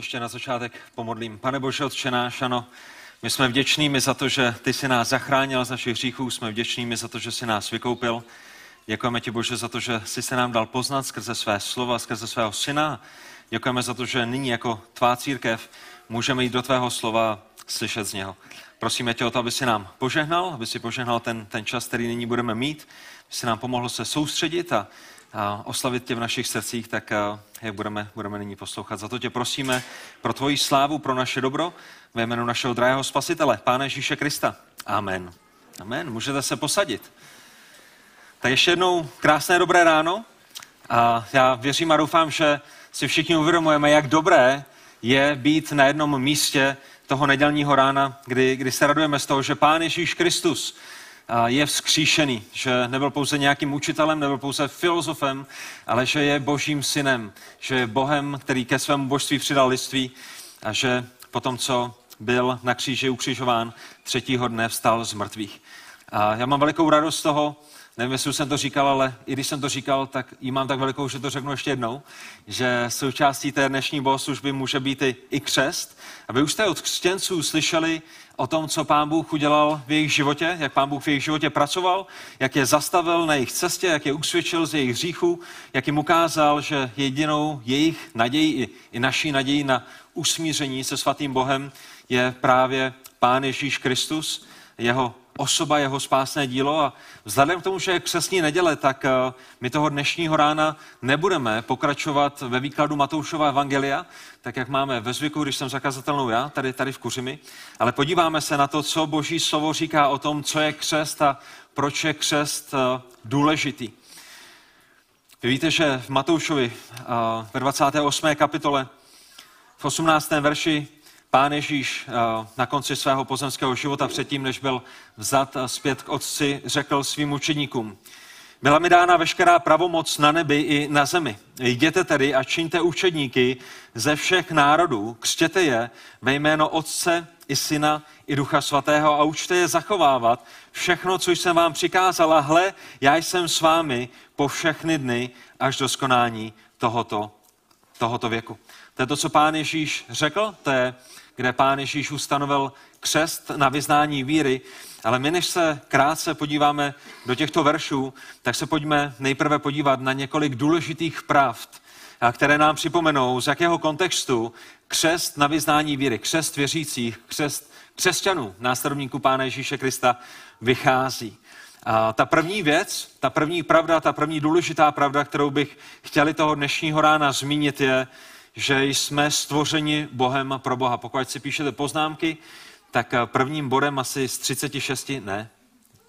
Ještě na začátek pomodlím. Pane Bože, Otče náš, ano, my jsme vděčnými za to, že ty jsi nás zachránil z našich hříchů, jsme vděčnými za to, že jsi nás vykoupil. Děkujeme ti, Bože, za to, že jsi se nám dal poznat skrze své slova, skrze svého syna. Děkujeme za to, že nyní jako tvá církev můžeme jít do tvého slova slyšet z něho. Prosíme tě o to, aby si nám požehnal, aby si požehnal ten, ten čas, který nyní budeme mít, aby si nám pomohlo se soustředit a a oslavit tě v našich srdcích, tak jak budeme, budeme nyní poslouchat. Za to tě prosíme pro tvoji slávu, pro naše dobro, ve jménu našeho drahého spasitele, Pána Ježíše Krista. Amen. Amen. Můžete se posadit. Tak ještě jednou krásné dobré ráno. A já věřím a doufám, že si všichni uvědomujeme, jak dobré je být na jednom místě toho nedělního rána, kdy, kdy se radujeme z toho, že Pán Ježíš Kristus je vzkříšený, že nebyl pouze nějakým učitelem, nebyl pouze filozofem, ale že je božím synem, že je Bohem, který ke svému božství přidal lidství a že po tom, co byl na kříži ukřižován, třetího dne vstal z mrtvých. A já mám velikou radost z toho, nevím, jestli jsem to říkal, ale i když jsem to říkal, tak ji mám tak velikou, že to řeknu ještě jednou, že součástí té dnešní bohoslužby může být i, i křest. A vy už jste od křesťanců slyšeli o tom, co pán Bůh udělal v jejich životě, jak pán Bůh v jejich životě pracoval, jak je zastavil na jejich cestě, jak je usvědčil z jejich hříchů, jak jim ukázal, že jedinou jejich naději i, i naší naději na usmíření se svatým Bohem je právě Pán Ježíš Kristus, jeho osoba, jeho spásné dílo a vzhledem k tomu, že je křesní neděle, tak eh, my toho dnešního rána nebudeme pokračovat ve výkladu Matoušova evangelia, tak jak máme ve zvyku, když jsem zakazatelnou já, tady, tady v Kuřimi, ale podíváme se na to, co boží slovo říká o tom, co je křest a proč je křest eh, důležitý. Vy víte, že v Matoušovi eh, ve 28. kapitole v 18. verši Pán Ježíš eh, na konci svého pozemského života předtím, než byl vzat zpět k otci, řekl svým učeníkům, byla mi dána veškerá pravomoc na nebi i na zemi. Jděte tedy a čiňte učedníky ze všech národů, křtěte je ve jméno Otce i Syna i Ducha Svatého a učte je zachovávat všechno, co jsem vám přikázala. Hle, já jsem s vámi po všechny dny až do skonání tohoto, tohoto věku. To je to, co pán Ježíš řekl, to je, kde pán Ježíš ustanovil křest na vyznání víry, ale my, než se krátce podíváme do těchto veršů, tak se pojďme nejprve podívat na několik důležitých pravd, které nám připomenou, z jakého kontextu křest na vyznání víry, křest věřících, křest křesťanů, následovníků Pána Ježíše Krista, vychází. A ta první věc, ta první pravda, ta první důležitá pravda, kterou bych chtěli toho dnešního rána zmínit, je, že jsme stvořeni Bohem pro Boha. Pokud si píšete poznámky, tak eh, prvním bodem asi z 36, ne,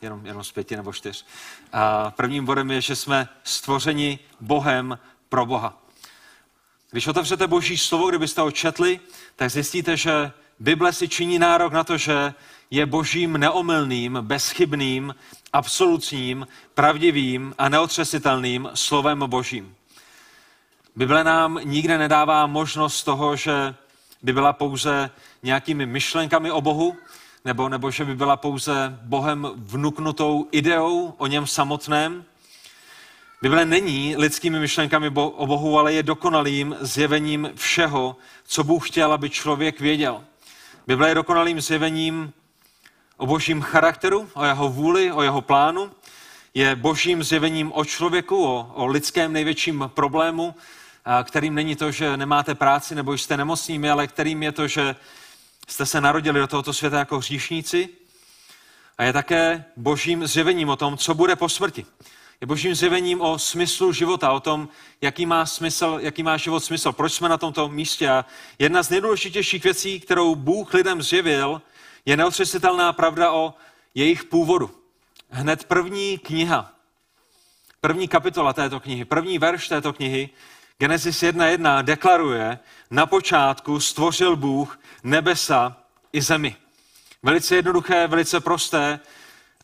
jenom, jenom z pěti nebo čtyř. A prvním bodem je, že jsme stvořeni Bohem pro Boha. Když otevřete Boží slovo, kdybyste ho četli, tak zjistíte, že Bible si činí nárok na to, že je božím neomylným, bezchybným, absolutním, pravdivým a neotřesitelným slovem božím. Bible nám nikde nedává možnost toho, že by byla pouze nějakými myšlenkami o Bohu, nebo, nebo že by byla pouze Bohem vnuknutou ideou o něm samotném. Bible není lidskými myšlenkami o Bohu, ale je dokonalým zjevením všeho, co Bůh chtěl, aby člověk věděl. Bible je dokonalým zjevením o božím charakteru, o jeho vůli, o jeho plánu. Je božím zjevením o člověku, o, o lidském největším problému, kterým není to, že nemáte práci nebo jste nemocnými, ale kterým je to, že jste se narodili do tohoto světa jako hříšníci. A je také božím zjevením o tom, co bude po smrti. Je božím zjevením o smyslu života, o tom, jaký má, smysl, jaký má život smysl, proč jsme na tomto místě. A jedna z nejdůležitějších věcí, kterou Bůh lidem zjevil, je neotřesitelná pravda o jejich původu. Hned první kniha, první kapitola této knihy, první verš této knihy Genesis 1.1 deklaruje, na počátku stvořil Bůh nebesa i zemi. Velice jednoduché, velice prosté,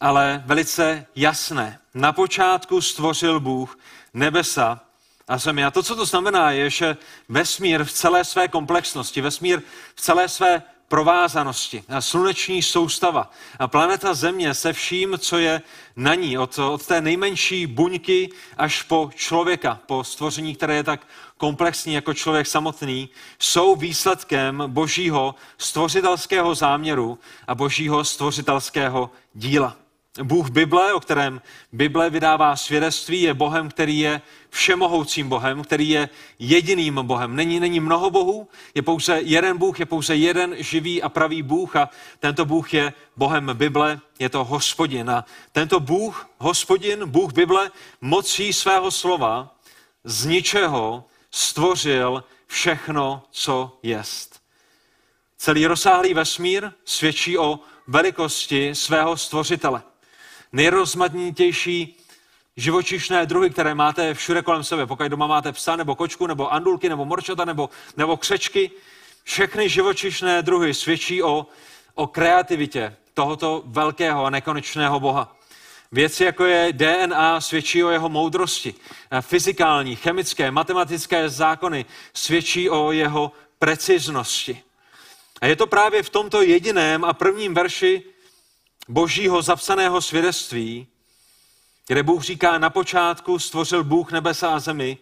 ale velice jasné. Na počátku stvořil Bůh nebesa a zemi. A to, co to znamená, je, že vesmír v celé své komplexnosti, vesmír v celé své provázanosti. Sluneční soustava. A planeta Země se vším, co je na ní, od, od té nejmenší buňky až po člověka, po stvoření, které je tak komplexní jako člověk samotný, jsou výsledkem božího stvořitelského záměru a božího stvořitelského díla. Bůh Bible, o kterém Bible vydává svědectví, je Bohem, který je všemohoucím Bohem, který je jediným Bohem. Není, není mnoho bohů, je pouze jeden Bůh, je pouze jeden živý a pravý Bůh a tento Bůh je Bohem Bible, je to hospodin. A tento Bůh, hospodin, Bůh Bible, mocí svého slova z ničeho stvořil všechno, co jest. Celý rozsáhlý vesmír svědčí o velikosti svého stvořitele nejrozmanitnější živočišné druhy, které máte všude kolem sebe. Pokud doma máte psa, nebo kočku, nebo andulky, nebo morčata, nebo, nebo křečky, všechny živočišné druhy svědčí o, o kreativitě tohoto velkého a nekonečného Boha. Věci, jako je DNA, svědčí o jeho moudrosti. Fyzikální, chemické, matematické zákony svědčí o jeho preciznosti. A je to právě v tomto jediném a prvním verši božího zapsaného svědectví, kde Bůh říká, na počátku stvořil Bůh nebesa a zemi,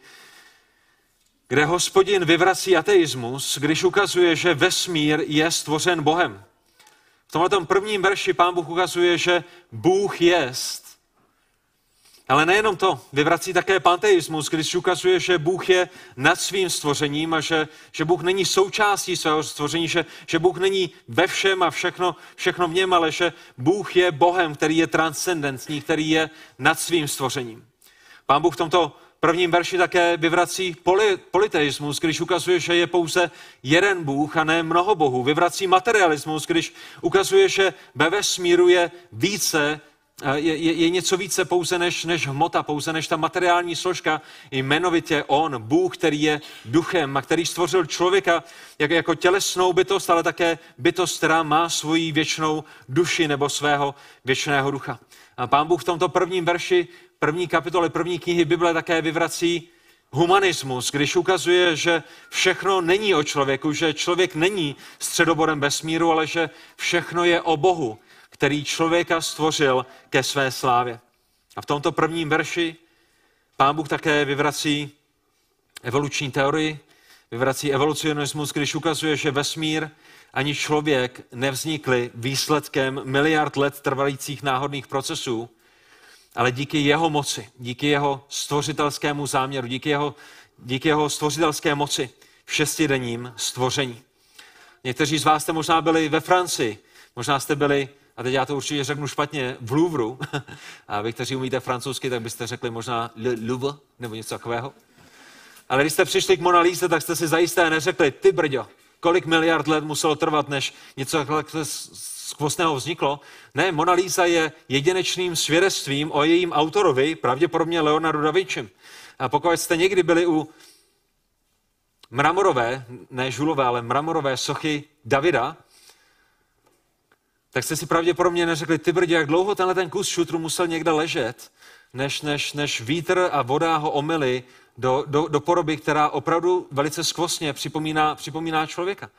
kde hospodin vyvrací ateismus, když ukazuje, že vesmír je stvořen Bohem. V tomhle prvním verši pán Bůh ukazuje, že Bůh jest ale nejenom to, vyvrací také panteismus, když ukazuje, že Bůh je nad svým stvořením a že, že Bůh není součástí svého stvoření, že, že Bůh není ve všem a všechno, všechno v něm, ale že Bůh je Bohem, který je transcendentní, který je nad svým stvořením. Pán Bůh v tomto prvním verši také vyvrací poli, politeismus, když ukazuje, že je pouze jeden Bůh a ne mnoho bohů. Vyvrací materialismus, když ukazuje, že ve vesmíru je více je, je, je něco více pouze než, než hmota, pouze než ta materiální složka, jmenovitě On, Bůh, který je duchem a který stvořil člověka jako, jako tělesnou bytost, ale také bytost, která má svoji věčnou duši nebo svého věčného ducha. A pán Bůh v tomto prvním verši, první kapitole, první knihy Bible také vyvrací humanismus, když ukazuje, že všechno není o člověku, že člověk není středobodem vesmíru, ale že všechno je o Bohu který člověka stvořil ke své slávě. A v tomto prvním verši pán Bůh také vyvrací evoluční teorii, vyvrací evolucionismus, když ukazuje, že vesmír ani člověk nevznikli výsledkem miliard let trvajících náhodných procesů, ale díky jeho moci, díky jeho stvořitelskému záměru, díky jeho, díky jeho stvořitelské moci v šestidenním stvoření. Někteří z vás jste možná byli ve Francii, možná jste byli a teď já to určitě řeknu špatně, v Louvru, a vy, kteří umíte francouzsky, tak byste řekli možná Le Louvre, nebo něco takového. Ale když jste přišli k Mona Lisa, tak jste si zajisté neřekli, ty brďo, kolik miliard let muselo trvat, než něco skvostného vzniklo. Ne, Mona Lisa je jedinečným svědectvím o jejím autorovi, pravděpodobně Leonardo da Vinci. A pokud jste někdy byli u mramorové, ne žulové, ale mramorové sochy Davida, tak jste si pravděpodobně neřekli, ty brdě, jak dlouho tenhle ten kus šutru musel někde ležet, než, než, než vítr a voda ho omily do, do, do poroby, která opravdu velice skvostně připomíná, připomíná člověka.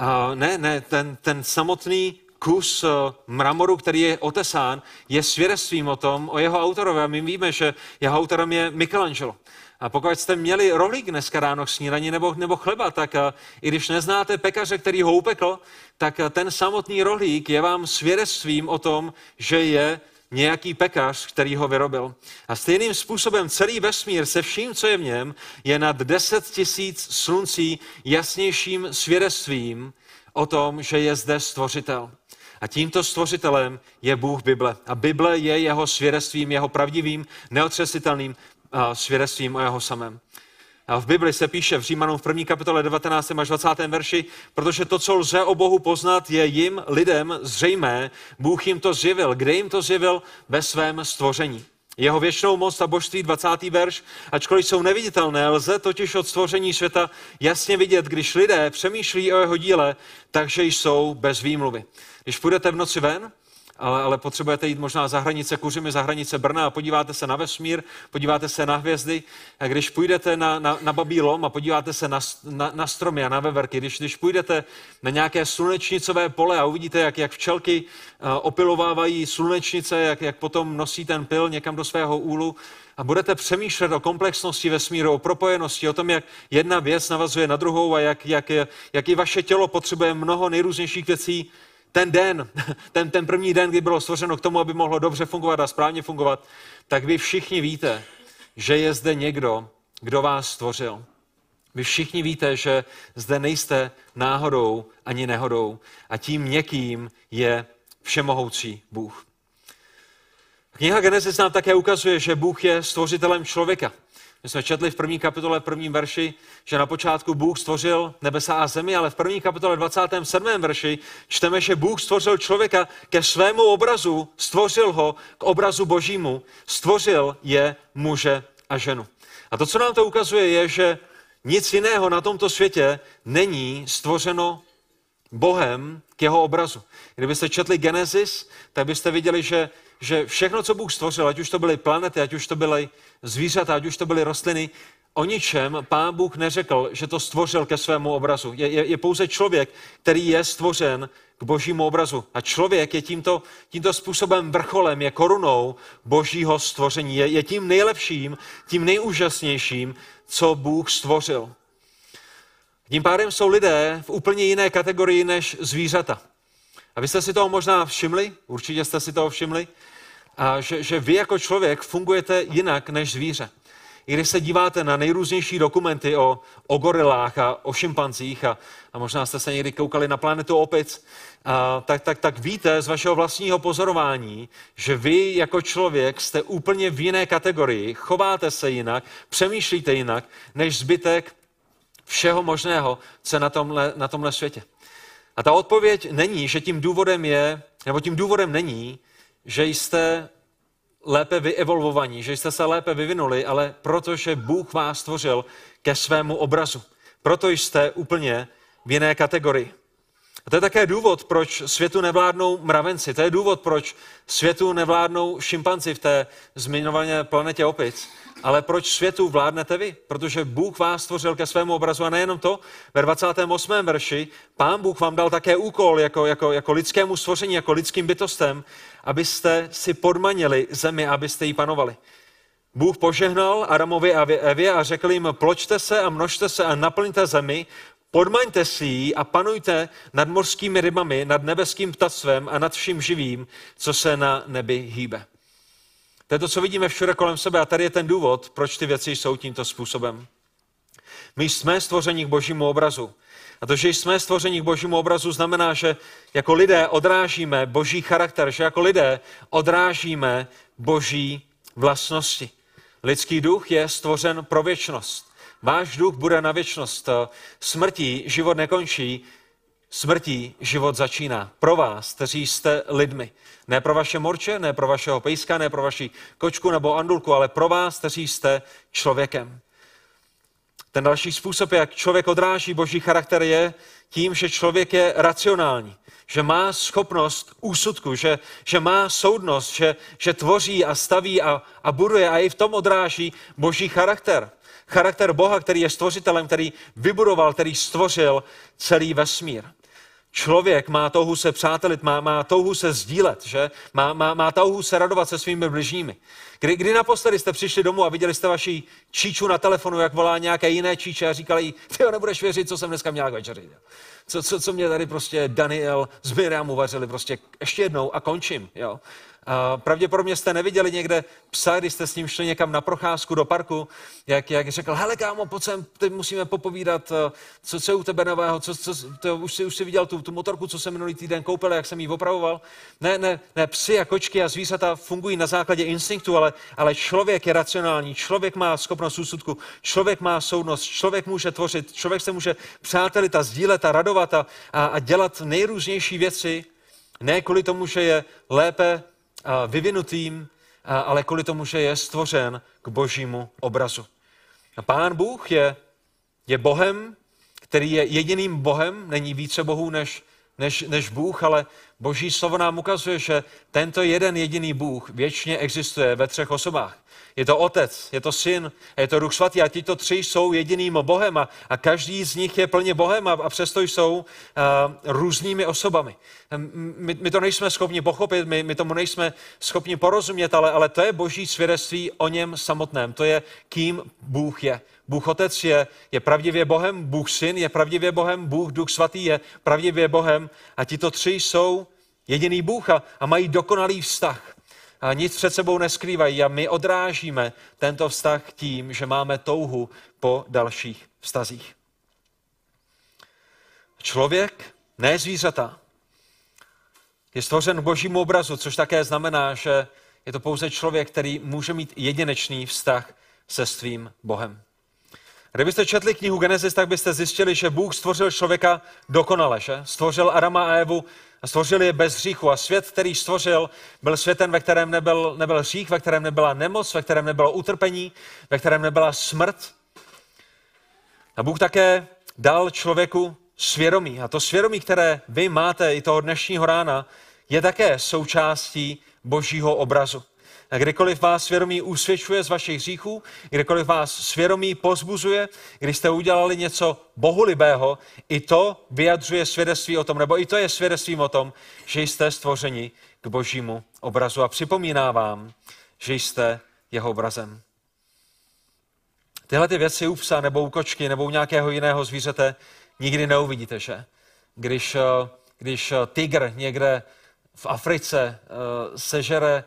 Uh, ne, ne, ten, ten samotný kus uh, mramoru, který je otesán, je svědectvím o tom, o jeho autorovi. A my víme, že jeho autorem je Michelangelo. A pokud jste měli rohlík dneska ráno k snídaní nebo, nebo chleba, tak a, i když neznáte pekaře, který ho upekl, tak a, ten samotný rohlík je vám svědectvím o tom, že je nějaký pekař, který ho vyrobil. A stejným způsobem celý vesmír se vším, co je v něm, je nad 10 tisíc sluncí jasnějším svědectvím o tom, že je zde stvořitel. A tímto stvořitelem je Bůh Bible. A Bible je jeho svědectvím, jeho pravdivým, neotřesitelným svědectvím o jeho samém. V Bibli se píše v Římanům v první kapitole 19. až 20. verši, protože to, co lze o Bohu poznat, je jim, lidem, zřejmé. Bůh jim to zjevil. Kde jim to zjevil? Ve svém stvoření. Jeho věčnou moc a božství, 20. verš, ačkoliv jsou neviditelné, lze totiž od stvoření světa jasně vidět, když lidé přemýšlí o jeho díle, takže jsou bez výmluvy. Když půjdete v noci ven ale, ale potřebujete jít možná za hranice Kuřimy, za hranice Brna a podíváte se na vesmír, podíváte se na hvězdy. A když půjdete na, na, na Babí lom a podíváte se na, na, na stromy a na veverky, když, když půjdete na nějaké slunečnicové pole a uvidíte, jak, jak včelky uh, opilovávají slunečnice, jak, jak potom nosí ten pil někam do svého úlu, a budete přemýšlet o komplexnosti vesmíru, o propojenosti, o tom, jak jedna věc navazuje na druhou a jak, jak, jak i vaše tělo potřebuje mnoho nejrůznějších věcí ten den, ten, ten první den, kdy bylo stvořeno k tomu, aby mohlo dobře fungovat a správně fungovat, tak vy všichni víte, že je zde někdo, kdo vás stvořil. Vy všichni víte, že zde nejste náhodou ani nehodou a tím někým je všemohoucí Bůh. Kniha Genesis nám také ukazuje, že Bůh je stvořitelem člověka. My jsme četli v první kapitole, v prvním verši, že na počátku Bůh stvořil nebesa a zemi, ale v první kapitole 27. verši čteme, že Bůh stvořil člověka ke svému obrazu, stvořil ho k obrazu božímu, stvořil je muže a ženu. A to, co nám to ukazuje, je, že nic jiného na tomto světě není stvořeno Bohem k jeho obrazu. Kdybyste četli Genesis, tak byste viděli, že že všechno, co Bůh stvořil, ať už to byly planety, ať už to byly zvířata, ať už to byly rostliny, o ničem pán Bůh neřekl, že to stvořil ke svému obrazu. Je, je, je pouze člověk, který je stvořen k božímu obrazu. A člověk je tímto, tímto způsobem vrcholem, je korunou božího stvoření. Je, je tím nejlepším, tím nejúžasnějším, co Bůh stvořil. Tím pádem jsou lidé v úplně jiné kategorii než zvířata. A vy jste si toho možná všimli, určitě jste si toho všimli, a že, že vy jako člověk fungujete jinak než zvíře. I když se díváte na nejrůznější dokumenty o, o gorilách a o šimpanzích a, a možná jste se někdy koukali na planetu opic, a, tak, tak, tak víte z vašeho vlastního pozorování, že vy jako člověk jste úplně v jiné kategorii, chováte se jinak, přemýšlíte jinak než zbytek všeho možného, co je na tomhle, na tomhle světě. A ta odpověď není, že tím důvodem je, nebo tím důvodem není, že jste lépe vyevolvovaní, že jste se lépe vyvinuli, ale protože Bůh vás stvořil ke svému obrazu. Proto jste úplně v jiné kategorii. A to je také důvod, proč světu nevládnou mravenci. To je důvod, proč světu nevládnou šimpanci v té zmiňované planetě opic. Ale proč světu vládnete vy? Protože Bůh vás stvořil ke svému obrazu a nejenom to. Ve 28. verši pán Bůh vám dal také úkol jako, jako, jako lidskému stvoření, jako lidským bytostem, abyste si podmanili zemi, abyste ji panovali. Bůh požehnal Adamovi a Evě a řekl jim, pločte se a množte se a naplňte zemi, podmaňte si ji a panujte nad morskými rybami, nad nebeským ptactvem a nad vším živým, co se na nebi hýbe. To je to, co vidíme všude kolem sebe a tady je ten důvod, proč ty věci jsou tímto způsobem. My jsme stvoření k božímu obrazu. A to, že jsme stvoření k božímu obrazu, znamená, že jako lidé odrážíme boží charakter, že jako lidé odrážíme boží vlastnosti. Lidský duch je stvořen pro věčnost. Váš duch bude na věčnost. Smrtí život nekončí, smrtí život začíná. Pro vás, kteří jste lidmi. Ne pro vaše morče, ne pro vašeho pejska, ne pro vaši kočku nebo andulku, ale pro vás, kteří jste člověkem. Ten další způsob, jak člověk odráží boží charakter, je tím, že člověk je racionální, že má schopnost úsudku, že, že má soudnost, že, že tvoří a staví a, a buduje a i v tom odráží boží charakter. Charakter Boha, který je stvořitelem, který vybudoval, který stvořil celý vesmír. Člověk má touhu se přátelit, má, má touhu se sdílet, že? Má, má, má touhu se radovat se svými bližními. Kdy, kdy naposledy jste přišli domů a viděli jste vaši číču na telefonu, jak volá nějaké jiné číče a říkali, ty nebudeš věřit, co jsem dneska měl k večeři. Co, co, co mě tady prostě Daniel s Miriam uvařili, prostě ještě jednou a končím. Jo? Pravděpodobně jste neviděli někde psa, když jste s ním šli někam na procházku do parku, jak, jak řekl, hele kámo, pojď sem, teď musíme popovídat, eh, co, co je u tebe nového, co, co, to, už, si, už si viděl tu, tu motorku, co jsem minulý týden koupil, jak jsem ji opravoval. Ne, ne, ne, psy a kočky a zvířata fungují na základě instinktu, ale, ale člověk je racionální, člověk má schopnost úsudku, člověk má soudnost, člověk může tvořit, člověk se může přátelit a sdílet a radovat a, a, a dělat nejrůznější věci, ne kvůli tomu, že je lépe vyvinutým, ale kvůli tomu, že je stvořen k božímu obrazu. A pán Bůh je, je Bohem, který je jediným Bohem, není více Bohů než, než, než Bůh, ale Boží slovo nám ukazuje, že tento jeden jediný Bůh věčně existuje ve třech osobách. Je to Otec, je to Syn, je to Duch Svatý a tito tři jsou jediným Bohem a, a každý z nich je plně Bohem a, a přesto jsou uh, různými osobami. My, my to nejsme schopni pochopit, my, my tomu nejsme schopni porozumět, ale, ale to je boží svědectví o něm samotném. To je, kým Bůh je. Bůh Otec je, je pravdivě Bohem, Bůh Syn je pravdivě Bohem, Bůh Duch Svatý je pravdivě Bohem a tito tři jsou jediný Bůh a, a mají dokonalý vztah a nic před sebou neskrývají a my odrážíme tento vztah tím, že máme touhu po dalších vztazích. Člověk, ne zvířata, je stvořen božímu obrazu, což také znamená, že je to pouze člověk, který může mít jedinečný vztah se svým Bohem. Kdybyste četli knihu Genesis, tak byste zjistili, že Bůh stvořil člověka dokonale, že? Stvořil Adama a Evu a stvořil je bez hříchu. A svět, který stvořil, byl světem, ve kterém nebyl, nebyl hřích, ve kterém nebyla nemoc, ve kterém nebylo utrpení, ve kterém nebyla smrt. A Bůh také dal člověku svědomí. A to svědomí, které vy máte i toho dnešního rána, je také součástí božího obrazu. A kdykoliv vás svědomí usvědčuje z vašich hříchů, kdykoliv vás svědomí pozbuzuje, když jste udělali něco bohulibého, i to vyjadřuje svědectví o tom, nebo i to je svědectvím o tom, že jste stvořeni k božímu obrazu. A připomíná vám, že jste jeho obrazem. Tyhle ty věci u psa nebo u kočky nebo u nějakého jiného zvířete nikdy neuvidíte, že? Když, eh, když tygr někde v Africe uh, sežere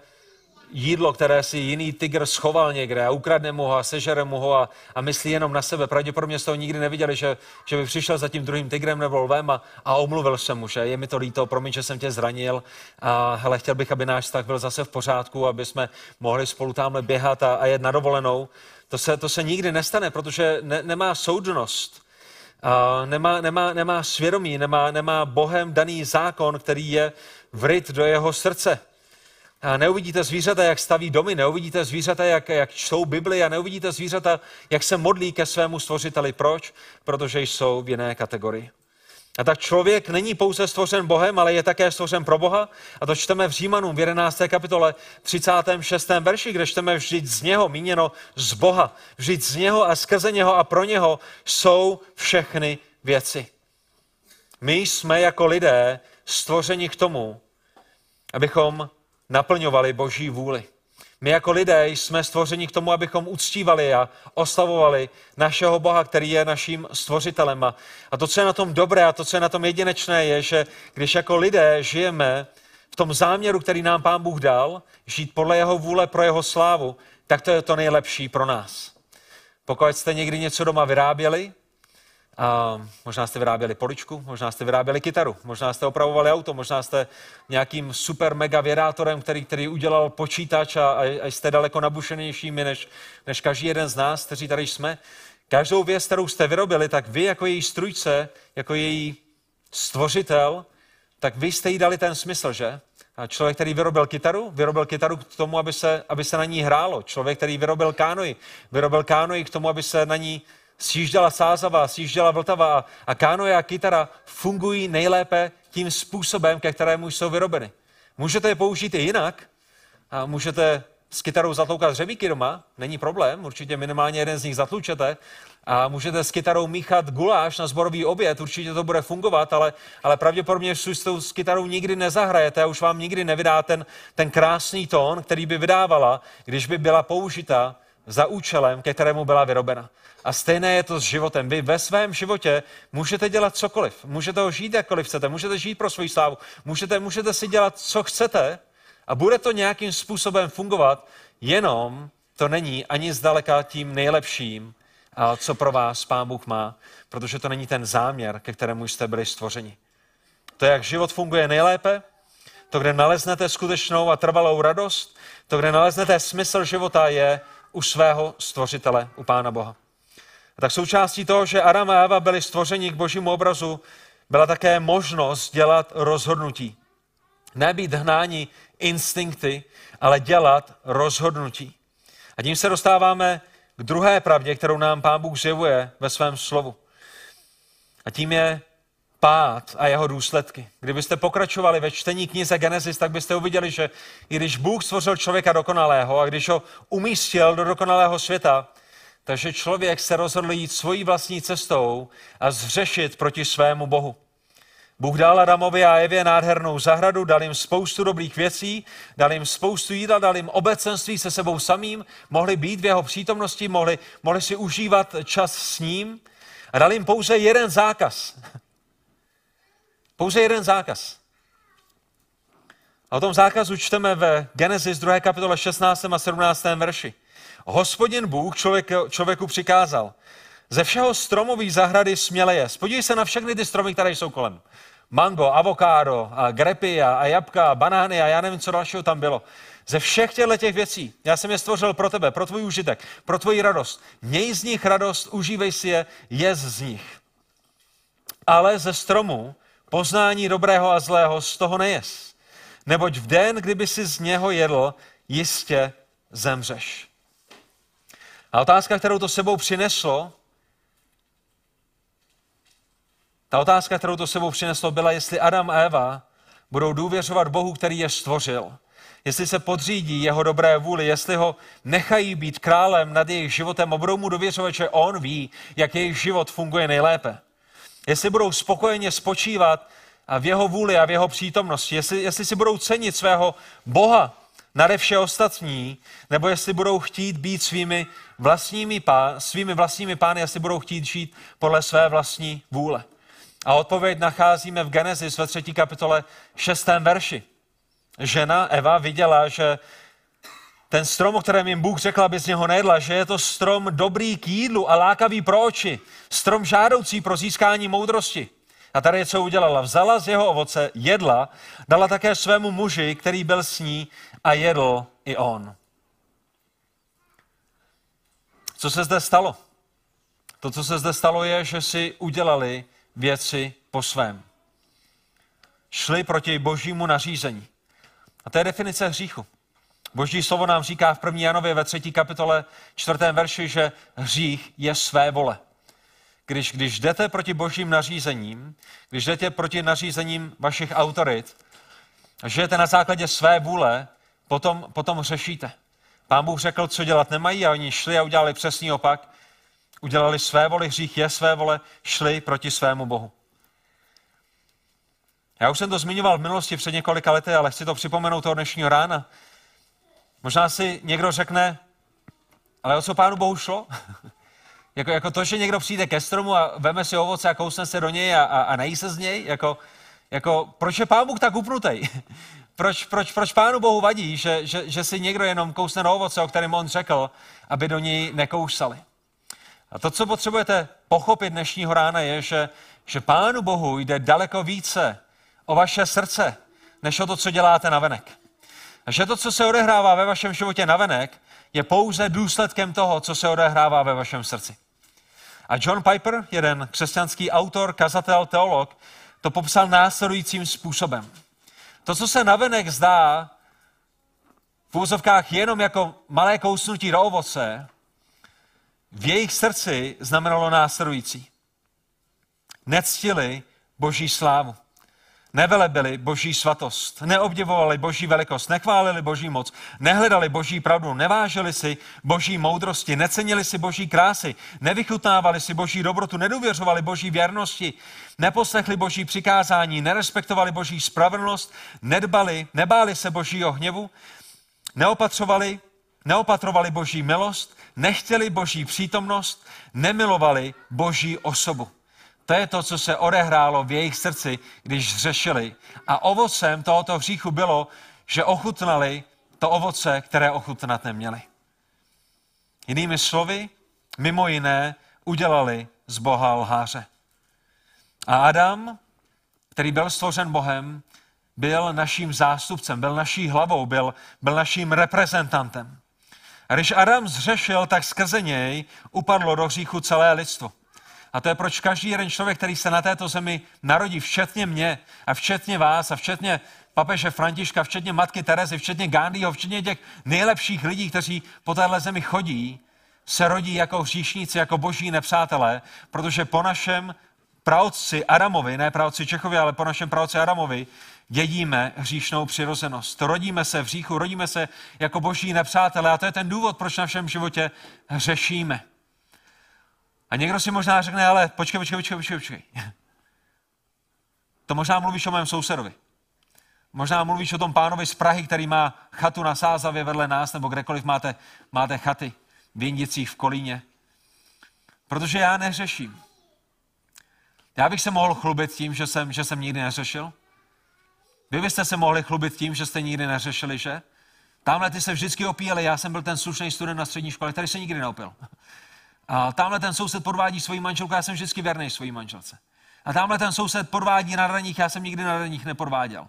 jídlo, které si jiný tygr schoval někde a ukradne mu ho a sežere mu ho a, a myslí jenom na sebe. Pravděpodobně z toho nikdy neviděli, že, že by přišel za tím druhým tygrem nebo lvem a, a omluvil se mu, že je mi to líto, promiň, že jsem tě zranil a hele, chtěl bych, aby náš vztah byl zase v pořádku, aby jsme mohli spolu tamhle běhat a, a jet na dovolenou. To se, to se nikdy nestane, protože ne, nemá soudnost. A nemá, nemá, nemá svědomí, nemá, nemá Bohem daný zákon, který je vryt do jeho srdce. A neuvidíte zvířata, jak staví domy, neuvidíte zvířata, jak, jak čtou Bibli a neuvidíte zvířata, jak se modlí ke svému stvořiteli. Proč? Protože jsou v jiné kategorii. A tak člověk není pouze stvořen Bohem, ale je také stvořen pro Boha. A to čteme v Římanům v 11. kapitole 36. verši, kde čteme vždyť z něho, míněno z Boha. Vždyť z něho a skrze něho a pro něho jsou všechny věci. My jsme jako lidé stvořeni k tomu, abychom naplňovali Boží vůli. My jako lidé jsme stvořeni k tomu, abychom uctívali a oslavovali našeho Boha, který je naším stvořitelem. A to, co je na tom dobré a to, co je na tom jedinečné, je, že když jako lidé žijeme v tom záměru, který nám Pán Bůh dal, žít podle jeho vůle pro jeho slávu, tak to je to nejlepší pro nás. Pokud jste někdy něco doma vyráběli, a možná jste vyráběli poličku, možná jste vyráběli kytaru, možná jste opravovali auto, možná jste nějakým super mega věrátorem, který, který udělal počítač a, a jste daleko nabušenějšími než, než každý jeden z nás, kteří tady jsme. Každou věc, kterou jste vyrobili, tak vy jako její strujce, jako její stvořitel, tak vy jste jí dali ten smysl, že? A člověk, který vyrobil kytaru, vyrobil kytaru k tomu, aby se, aby se na ní hrálo. Člověk, který vyrobil kánoj, vyrobil kánoj k tomu, aby se na ní sjížděla sázava, sjížděla vltava a kánoje a kytara fungují nejlépe tím způsobem, ke kterému jsou vyrobeny. Můžete je použít i jinak a můžete s kytarou zatloukat dřevíky doma, není problém, určitě minimálně jeden z nich zatlučete a můžete s kytarou míchat guláš na zborový oběd, určitě to bude fungovat, ale, ale pravděpodobně s tou s kytarou nikdy nezahrajete a už vám nikdy nevydá ten, ten krásný tón, který by vydávala, když by byla použita za účelem, ke kterému byla vyrobena. A stejné je to s životem. Vy ve svém životě můžete dělat cokoliv. Můžete ho žít, jakkoliv chcete. Můžete žít pro svou slávu. Můžete, můžete si dělat, co chcete a bude to nějakým způsobem fungovat, jenom to není ani zdaleka tím nejlepším, co pro vás Pán Bůh má, protože to není ten záměr, ke kterému jste byli stvořeni. To, jak život funguje nejlépe, to, kde naleznete skutečnou a trvalou radost, to, kde naleznete smysl života, je u svého stvořitele, u Pána Boha. A tak součástí toho, že Adam a Eva byli stvořeni k božímu obrazu, byla také možnost dělat rozhodnutí. Nebýt hnání instinkty, ale dělat rozhodnutí. A tím se dostáváme k druhé pravdě, kterou nám Pán Bůh zjevuje ve svém slovu. A tím je pád a jeho důsledky. Kdybyste pokračovali ve čtení knize Genesis, tak byste uviděli, že i když Bůh stvořil člověka dokonalého a když ho umístil do dokonalého světa, takže člověk se rozhodl jít svojí vlastní cestou a zřešit proti svému Bohu. Bůh dal Adamovi a Evě nádhernou zahradu, dal jim spoustu dobrých věcí, dal jim spoustu jídla, dal jim obecenství se sebou samým, mohli být v jeho přítomnosti, mohli, mohli si užívat čas s ním a dal jim pouze jeden zákaz. Pouze jeden zákaz. A o tom zákazu čteme ve Genesis 2. kapitole 16. a 17. verši. Hospodin Bůh člověk, člověku přikázal, ze všeho stromový zahrady směle je. Podívej se na všechny ty stromy, které jsou kolem. Mango, avokádo, a grepy a, a jabka, banány a já nevím, co dalšího tam bylo. Ze všech těchto těch věcí, já jsem je stvořil pro tebe, pro tvůj užitek, pro tvoji radost. Měj z nich radost, užívej si je, jez z nich. Ale ze stromu poznání dobrého a zlého z toho nejes. Neboť v den, kdyby si z něho jedl, jistě zemřeš. A otázka, kterou to sebou přineslo, ta otázka, kterou to sebou přineslo, byla, jestli Adam a Eva budou důvěřovat Bohu, který je stvořil. Jestli se podřídí jeho dobré vůli, jestli ho nechají být králem nad jejich životem a budou mu dověřovat, že on ví, jak jejich život funguje nejlépe. Jestli budou spokojeně spočívat a v jeho vůli a v jeho přítomnosti, jestli, jestli si budou cenit svého Boha nade vše ostatní, nebo jestli budou chtít být svými vlastními, pá, svými vlastními pány, jestli budou chtít žít podle své vlastní vůle. A odpověď nacházíme v Genesis ve třetí kapitole šestém verši. Žena Eva viděla, že ten strom, o kterém jim Bůh řekl, aby z něho nejedla, že je to strom dobrý k jídlu a lákavý pro oči, strom žádoucí pro získání moudrosti. A tady co udělala. Vzala z jeho ovoce, jedla, dala také svému muži, který byl s ní a jedl i on. Co se zde stalo? To, co se zde stalo, je, že si udělali věci po svém. Šli proti božímu nařízení. A to je definice hříchu. Boží slovo nám říká v 1. Janově ve 3. kapitole 4. verši, že hřích je své vole. Když, když jdete proti božím nařízením, když jdete proti nařízením vašich autorit, žijete na základě své vůle, potom, potom řešíte. Pán Bůh řekl, co dělat nemají a oni šli a udělali přesný opak. Udělali své voli, hřích je své vole, šli proti svému Bohu. Já už jsem to zmiňoval v minulosti před několika lety, ale chci to připomenout toho dnešního rána. Možná si někdo řekne, ale o co pánu Bohu šlo? Jako, jako to, že někdo přijde ke stromu a veme si ovoce a kousne se do něj a, a, a nejí se z něj, jako, jako proč je pán Bůh tak upnutý? proč, proč, proč pánu Bohu vadí, že, že, že si někdo jenom kousne do ovoce, o kterém on řekl, aby do něj nekousali? A to, co potřebujete pochopit dnešního rána, je, že, že pánu Bohu jde daleko více o vaše srdce, než o to, co děláte na venek. A že to, co se odehrává ve vašem životě na venek, je pouze důsledkem toho, co se odehrává ve vašem srdci. A John Piper, jeden křesťanský autor, kazatel, teolog, to popsal následujícím způsobem. To, co se navenek zdá v úzovkách jenom jako malé kousnutí do ovoce, v jejich srdci znamenalo následující. Nectili boží slávu. Nevelebili boží svatost, neobdivovali boží velikost, nechválili boží moc, nehledali boží pravdu, nevážili si boží moudrosti, necenili si boží krásy, nevychutnávali si boží dobrotu, nedůvěřovali boží věrnosti, neposlechli boží přikázání, nerespektovali boží spravedlnost, nedbali, nebáli se božího hněvu, neopatřovali, neopatrovali boží milost, nechtěli boží přítomnost, nemilovali boží osobu. To je to, co se odehrálo v jejich srdci, když řešili. A ovocem tohoto hříchu bylo, že ochutnali to ovoce, které ochutnat neměli. Jinými slovy, mimo jiné, udělali z Boha lháře. A Adam, který byl stvořen Bohem, byl naším zástupcem, byl naší hlavou, byl, byl naším reprezentantem. A když Adam zřešil, tak skrze něj upadlo do hříchu celé lidstvo. A to je proč každý jeden člověk, který se na této zemi narodí, včetně mě a včetně vás a včetně papeže Františka, včetně matky Terezy, včetně Gandhiho, včetně těch nejlepších lidí, kteří po téhle zemi chodí, se rodí jako hříšníci, jako boží nepřátelé, protože po našem pravci Adamovi, ne pravci Čechovi, ale po našem pravci Adamovi, dědíme hříšnou přirozenost. Rodíme se v hříchu, rodíme se jako boží nepřátelé a to je ten důvod, proč na všem životě řešíme. A někdo si možná řekne, ale počkej, počkej, počkej, počkej, počkej. To možná mluvíš o mém sousedovi. Možná mluvíš o tom pánovi z Prahy, který má chatu na Sázavě vedle nás, nebo kdekoliv máte, máte chaty v Jindicích, v Kolíně. Protože já neřeším. Já bych se mohl chlubit tím, že jsem, že jsem nikdy neřešil. Vy byste se mohli chlubit tím, že jste nikdy neřešili, že? Tamhle ty se vždycky opíjeli, já jsem byl ten slušný student na střední škole, který se nikdy neopil. A tamhle ten soused podvádí svoji manželku, já jsem vždycky věrný svojí manželce. A tamhle ten soused podvádí na raních, já jsem nikdy na raních nepodváděl.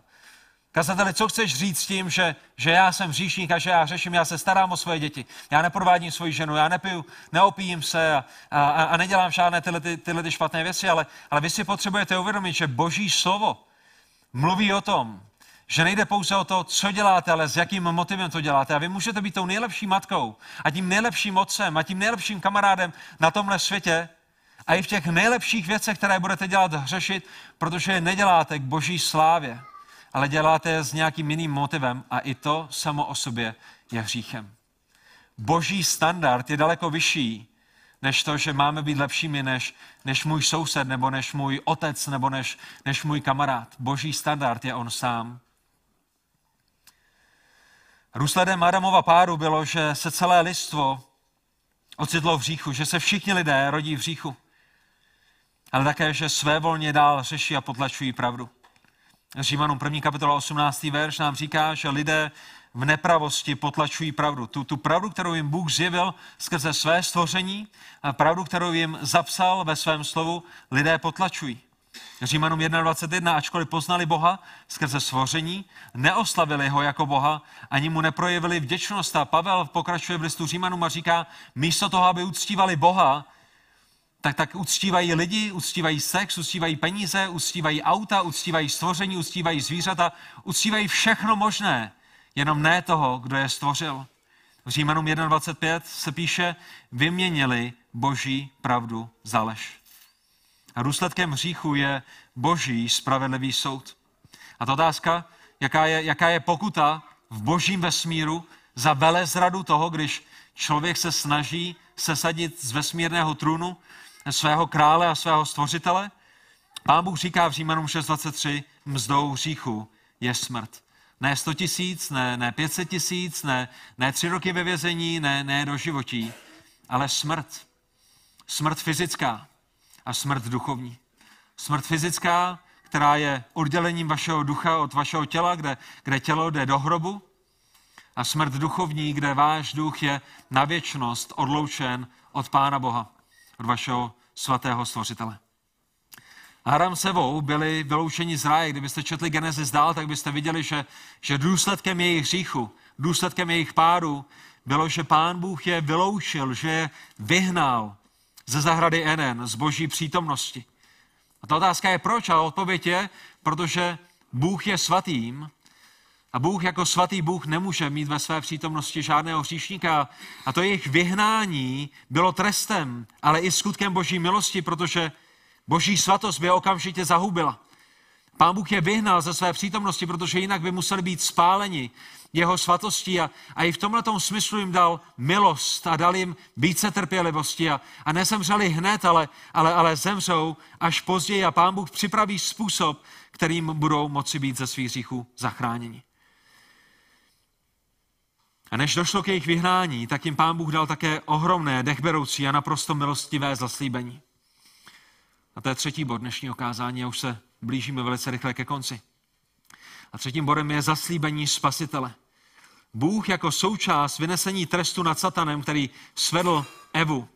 Kazateli, co chceš říct tím, že, že já jsem hříšník a že já řeším, já se starám o svoje děti, já nepodvádím svoji ženu, já nepiju, neopijím se a, a, a nedělám žádné tyhle, ty, tyhle ty špatné věci, ale, ale vy si potřebujete uvědomit, že boží slovo mluví o tom, že nejde pouze o to, co děláte, ale s jakým motivem to děláte. A vy můžete být tou nejlepší matkou a tím nejlepším otcem a tím nejlepším kamarádem na tomhle světě a i v těch nejlepších věcech, které budete dělat, řešit, protože je neděláte k boží slávě ale děláte je s nějakým jiným motivem a i to samo o sobě je hříchem. Boží standard je daleko vyšší, než to, že máme být lepšími než, než můj soused, nebo než můj otec, nebo než, než můj kamarád. Boží standard je on sám. Důsledem Adamova páru bylo, že se celé lidstvo ocitlo v hříchu, že se všichni lidé rodí v hříchu, ale také, že své volně dál řeší a potlačují pravdu. Římanům 1. kapitola 18. verš nám říká, že lidé v nepravosti potlačují pravdu. Tu, tu pravdu, kterou jim Bůh zjevil skrze své stvoření, a pravdu, kterou jim zapsal ve svém slovu, lidé potlačují. Římanům 1.21, ačkoliv poznali Boha skrze stvoření, neoslavili ho jako Boha, ani mu neprojevili vděčnost. A Pavel pokračuje v listu Římanům a říká, místo toho, aby uctívali Boha, tak, tak uctívají lidi, uctívají sex, uctívají peníze, uctívají auta, uctívají stvoření, uctívají zvířata, uctívají všechno možné, jenom ne toho, kdo je stvořil. V Římanům 1.25 se píše, vyměnili boží pravdu za lež. A důsledkem hříchu je boží spravedlivý soud. A ta otázka, jaká je, jaká je pokuta v božím vesmíru za velezradu toho, když člověk se snaží sesadit z vesmírného trůnu svého krále a svého stvořitele? Pán Bůh říká v Římanům 6.23, mzdou hříchu je smrt. Ne 100 tisíc, ne, ne 500 tisíc, ne, ne tři roky ve vězení, ne, ne do životí, ale smrt. Smrt fyzická a smrt duchovní. Smrt fyzická, která je oddělením vašeho ducha od vašeho těla, kde, kde tělo jde do hrobu, a smrt duchovní, kde váš duch je na věčnost odloučen od Pána Boha od vašeho svatého stvořitele. Aram Sevou byli vyloučeni z ráje. Kdybyste četli Genesis dál, tak byste viděli, že, že důsledkem jejich hříchu, důsledkem jejich pádu bylo, že pán Bůh je vyloučil, že je vyhnal ze zahrady Eden, z boží přítomnosti. A ta otázka je proč? A odpověď je, protože Bůh je svatým a Bůh jako svatý Bůh nemůže mít ve své přítomnosti žádného hříšníka. A to jejich vyhnání bylo trestem, ale i skutkem boží milosti, protože boží svatost by je okamžitě zahubila. Pán Bůh je vyhnal ze své přítomnosti, protože jinak by museli být spáleni jeho svatostí a, a i v tomhle smyslu jim dal milost a dal jim více trpělivosti a, a nezemřeli hned, ale, ale, ale zemřou až později a pán Bůh připraví způsob, kterým budou moci být ze svých hříchů zachráněni. A než došlo k jejich vyhnání, tak jim pán Bůh dal také ohromné, dechberoucí a naprosto milostivé zaslíbení. A to je třetí bod dnešního kázání a už se blížíme velice rychle ke konci. A třetím bodem je zaslíbení spasitele. Bůh jako součást vynesení trestu nad satanem, který svedl Evu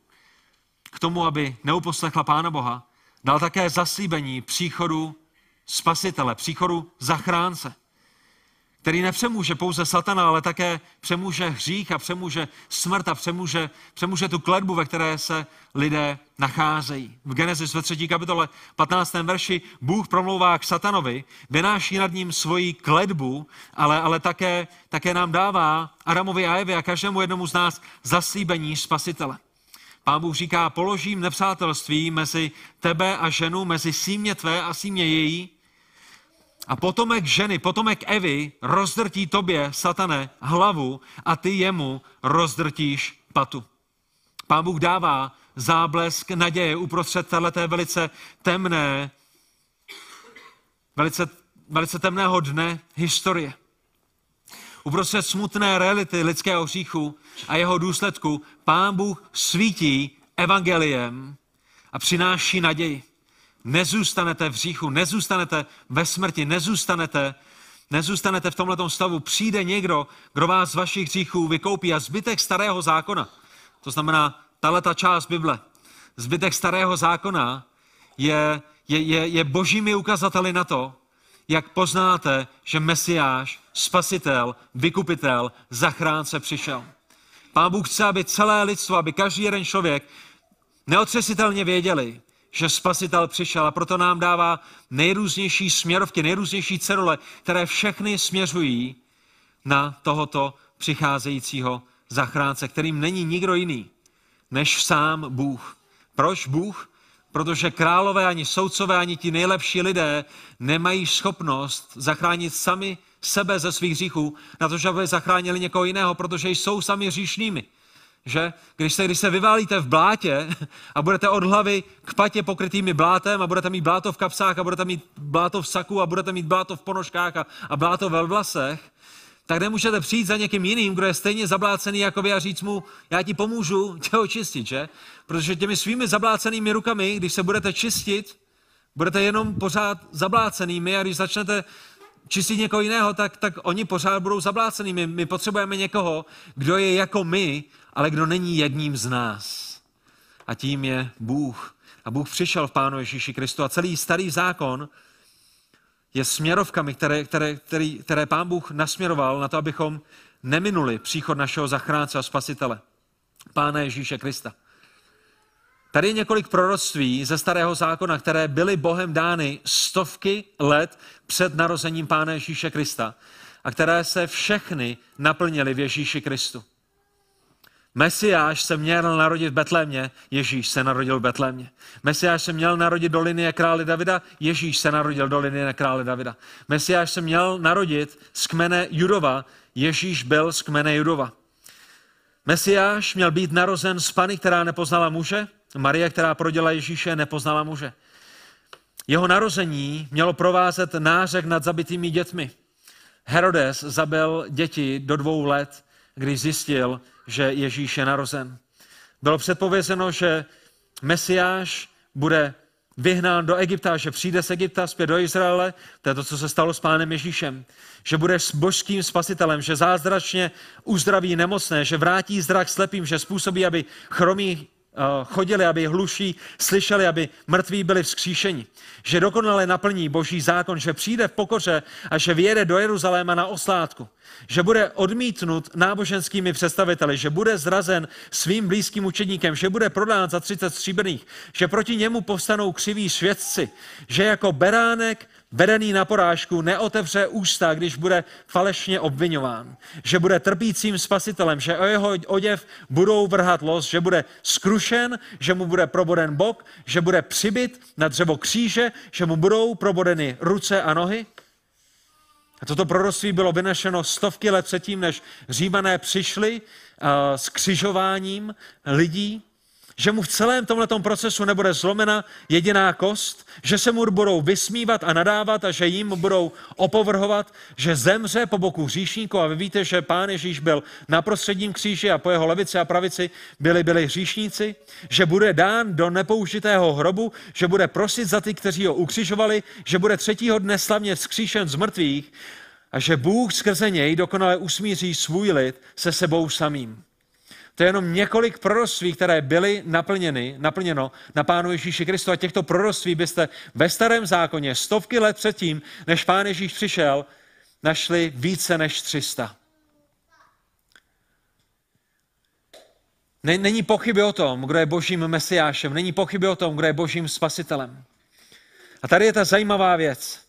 k tomu, aby neuposlechla Pána Boha, dal také zaslíbení příchodu spasitele, příchodu zachránce který nepřemůže pouze satana, ale také přemůže hřích a přemůže smrt a přemůže, přemůže tu kledbu, ve které se lidé nacházejí. V Genesis ve 3. kapitole 15. verši Bůh promlouvá k satanovi, vynáší nad ním svoji kledbu, ale, ale také, také nám dává Adamovi a Evě a každému jednomu z nás zaslíbení spasitele. Pán Bůh říká, položím nepřátelství mezi tebe a ženu, mezi símě tvé a símě její. A potomek ženy, potomek Evy rozdrtí tobě, satane, hlavu a ty jemu rozdrtíš patu. Pán Bůh dává záblesk naděje uprostřed této velice temné, velice, velice temného dne historie. Uprostřed smutné reality lidského hříchu a jeho důsledku Pán Bůh svítí evangeliem a přináší naději. Nezůstanete v hříchu, nezůstanete ve smrti, nezůstanete, nezůstanete v tomto stavu. Přijde někdo, kdo vás z vašich hříchů vykoupí a zbytek starého zákona, to znamená tahle ta část Bible, zbytek starého zákona je, je, je, je božími ukazateli na to, jak poznáte, že Mesiáš, spasitel, vykupitel, zachránce přišel. Pán Bůh chce, aby celé lidstvo, aby každý jeden člověk neotřesitelně věděli, že spasitel přišel a proto nám dává nejrůznější směrovky, nejrůznější cerule, které všechny směřují na tohoto přicházejícího zachránce, kterým není nikdo jiný než sám Bůh. Proč Bůh? Protože králové ani soudcové, ani ti nejlepší lidé nemají schopnost zachránit sami sebe ze svých hříchů, na to, že aby zachránili někoho jiného, protože jsou sami hříšnými. Že? Když se, když se vyválíte v blátě a budete od hlavy k patě pokrytými blátem a budete mít bláto v kapsách a budete mít bláto v saku a budete mít bláto v ponožkách a, a bláto ve vlasech, tak nemůžete přijít za někým jiným, kdo je stejně zablácený jako vy a říct mu, já ti pomůžu tě očistit, že? Protože těmi svými zablácenými rukami, když se budete čistit, budete jenom pořád zablácenými a když začnete čistit někoho jiného, tak, tak oni pořád budou zablácenými. My potřebujeme někoho, kdo je jako my, ale kdo není jedním z nás. A tím je Bůh. A Bůh přišel v Pánu Ježíši Kristu a celý starý zákon je směrovkami, které, které, které, které Pán Bůh nasměroval na to, abychom neminuli příchod našeho zachránce a spasitele, Pána Ježíše Krista. Tady je několik proroctví ze starého zákona, které byly Bohem dány stovky let před narozením Pána Ježíše Krista a které se všechny naplnily v Ježíši Kristu. Mesiáš se měl narodit v Betlémě, Ježíš se narodil v Betlémě. Mesiáš se měl narodit do linie krále Davida, Ježíš se narodil do linie krále Davida. Mesiáš se měl narodit z kmene Judova, Ježíš byl z kmene Judova. Mesiáš měl být narozen z Pany, která nepoznala muže, Marie, která prodila Ježíše, nepoznala muže. Jeho narození mělo provázet nářek nad zabitými dětmi. Herodes zabil děti do dvou let, když zjistil, že Ježíš je narozen. Bylo předpovězeno, že Mesiáš bude vyhnán do Egypta, že přijde z Egypta zpět do Izraele, to je to, co se stalo s pánem Ježíšem, že bude s božským spasitelem, že zázračně uzdraví nemocné, že vrátí zrak slepým, že způsobí, aby chromí chodili, aby hluší slyšeli, aby mrtví byli vzkříšeni. Že dokonale naplní boží zákon, že přijde v pokoře a že vyjede do Jeruzaléma na oslátku. Že bude odmítnut náboženskými představiteli, že bude zrazen svým blízkým učedníkem, že bude prodán za 30 stříbrných, že proti němu povstanou křiví svědci, že jako beránek vedený na porážku, neotevře ústa, když bude falešně obvinován. Že bude trpícím spasitelem, že o jeho oděv budou vrhat los, že bude skrušen, že mu bude proboden bok, že bude přibyt na dřevo kříže, že mu budou probodeny ruce a nohy. A toto proroctví bylo vynešeno stovky let předtím, než římané přišli uh, s křižováním lidí že mu v celém tomto procesu nebude zlomena jediná kost, že se mu budou vysmívat a nadávat a že jim budou opovrhovat, že zemře po boku hříšníku. A vy víte, že pán Ježíš byl na prostředním kříži a po jeho levici a pravici byli, byli hříšníci, že bude dán do nepoužitého hrobu, že bude prosit za ty, kteří ho ukřižovali, že bude třetího dne slavně vzkříšen z mrtvých a že Bůh skrze něj dokonale usmíří svůj lid se sebou samým. To je jenom několik proroctví, které byly naplněny, naplněno na Pánu Ježíši Kristu. A těchto proroctví byste ve starém zákoně stovky let předtím, než Pán Ježíš přišel, našli více než 300. Není pochyby o tom, kdo je božím mesiášem, není pochyby o tom, kdo je božím spasitelem. A tady je ta zajímavá věc.